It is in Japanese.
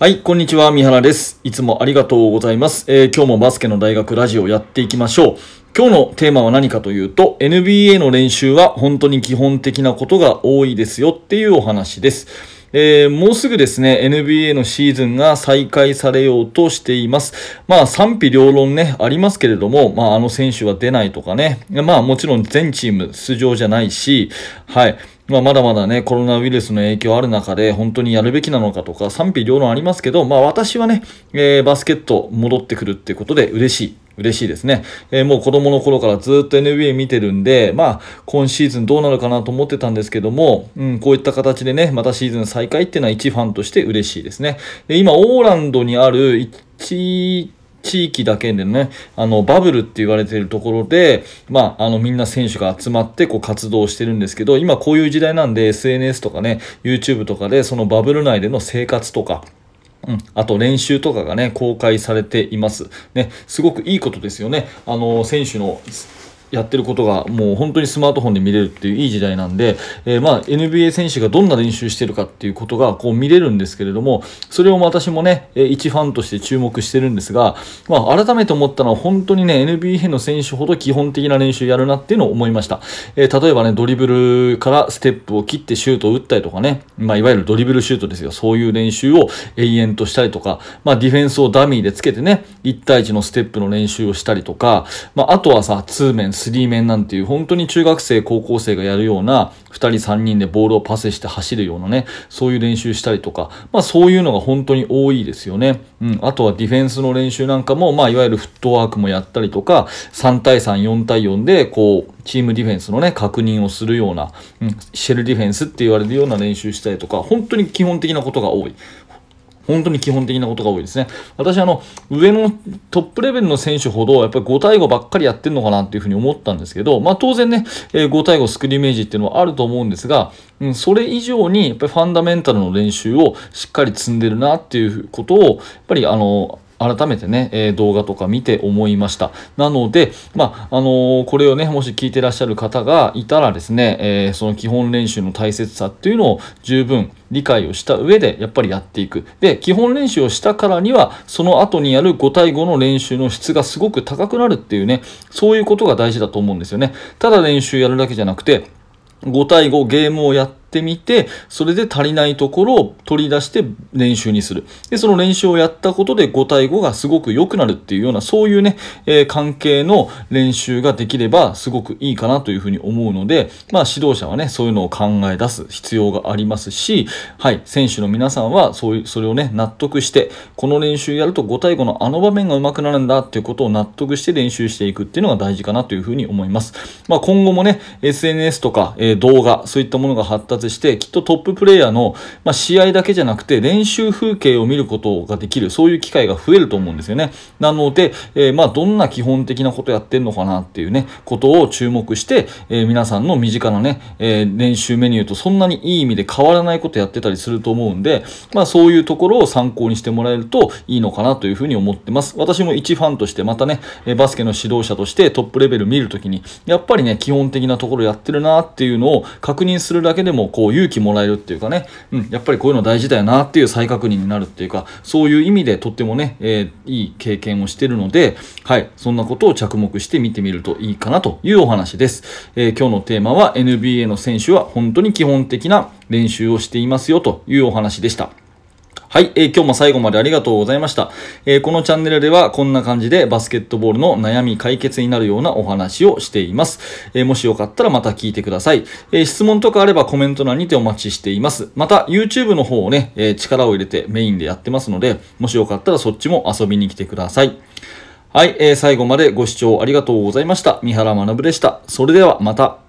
はい、こんにちは、三原です。いつもありがとうございます。えー今日もバスケの大学ラジオやっていきましょう。今日のテーマは何かというと、NBA の練習は本当に基本的なことが多いですよっていうお話です。えーもうすぐですね、NBA のシーズンが再開されようとしています。まあ賛否両論ね、ありますけれども、まああの選手は出ないとかね、まあもちろん全チーム出場じゃないし、はい。まあ、まだまだね、コロナウイルスの影響ある中で、本当にやるべきなのかとか、賛否両論ありますけど、まあ、私はね、えーバスケット戻ってくるってことで嬉しい。嬉しいですね。えーもう子供の頃からずっと NBA 見てるんで、まあ、今シーズンどうなるかなと思ってたんですけども、うん、こういった形でね、またシーズン再開っていうのは一ファンとして嬉しいですね。で、今、オーランドにある一、地域だけでね、あの、バブルって言われているところで、まあ、あの、みんな選手が集まって、こう、活動してるんですけど、今こういう時代なんで、SNS とかね、YouTube とかで、そのバブル内での生活とか、うん、あと練習とかがね、公開されています。ね、すごくいいことですよね。あの、選手のやってることがもう本当にスマートフォンで見れるっていういい時代なんで、えーまあ NBA 選手がどんな練習してるかっていうことがこう見れるんですけれども、それを私もね、えー一ファンとして注目してるんですが、まあ改めて思ったのは本当にね、NBA の選手ほど基本的な練習やるなっていうのを思いました。えー例えばね、ドリブルからステップを切ってシュートを打ったりとかね、まあいわゆるドリブルシュートですよ。そういう練習を永遠としたりとか、まあディフェンスをダミーでつけてね、1対1のステップの練習をしたりとか、まああとはさ、2面、3面なんていう本当に中学生、高校生がやるような2人3人でボールをパスして走るようなね、そういう練習したりとか、まあそういうのが本当に多いですよね。うん。あとはディフェンスの練習なんかも、まあいわゆるフットワークもやったりとか、3対3、4対4で、こう、チームディフェンスのね、確認をするような、うん、シェルディフェンスって言われるような練習したりとか、本当に基本的なことが多い。本当に基本的なことが多いですね。私、あの、上のトップレベルの選手ほど、やっぱり5対5ばっかりやってんのかなっていうふうに思ったんですけど、まあ当然ね、えー5対5スクリーンイメージっていうのはあると思うんですが、うん、それ以上に、やっぱりファンダメンタルの練習をしっかり積んでるなっていうことを、やっぱりあの、改めてね、え動画とか見て思いました。なので、まあ、あのこれをね、もし聞いてらっしゃる方がいたらですね、えその基本練習の大切さっていうのを十分理解をした上で、やっぱりやっていく。で、基本練習をしたからには、その後にやる5対5の練習の質がすごく高くなるっていうね、そういうことが大事だと思うんですよね。ただ練習やるだけじゃなくて、5対5ゲームをやっててみて、それで足りないところを取り出して練習にする。で、その練習をやったことで5対5がすごく良くなるっていうような、そういうね、えー関係の練習ができればすごくいいかなというふうに思うので、まあ指導者はね、そういうのを考え出す必要がありますし、はい、選手の皆さんはそういう、それをね、納得して、この練習やると5対5のあの場面が上手くなるんだっていうことを納得して練習していくっていうのが大事かなというふうに思います。まあ今後もね、SNS とか、えー動画、そういったものが発達して、きっとトッププレイヤーの、まあ、試合だけじゃなくて練習風景を見ることができる、そういう機会が増えると思うんですよね。なので、えーまあどんな基本的なことやってんのかなっていうね、ことを注目して、えー皆さんの身近なね、えー練習メニューとそんなにいい意味で変わらないことやってたりすると思うんで、まあそういうところを参考にしてもらえるといいのかなというふうに思ってます。私も一ファンとしてまたね、えーバスケの指導者としてトップレベル見るときに、やっぱりね、基本的なところやってるなっていうのを確認するだけでも、こう勇気もらえるっていうかね、うん、やっぱりこういうの大事だよなっていう再確認になるっていうか、そういう意味でとってもね、えーいい経験をしてるので、はい、そんなことを着目して見てみるといいかなというお話です。えー今日のテーマは NBA の選手は本当に基本的な練習をしていますよというお話でした。はい、えー今日も最後までありがとうございました、えーこのチャンネルではこんな感じでバスケットボールの悩み解決になるようなお話をしています。えーもしよかったらまた聞いてください、え質問とかあればコメント欄にてお待ちしています。また YouTube の方をね、え力を入れてメインでやってますので、もしよかったらそっちも遊びに来てください。はい、え最後までご視聴ありがとうございました。三原学でした。それではまた。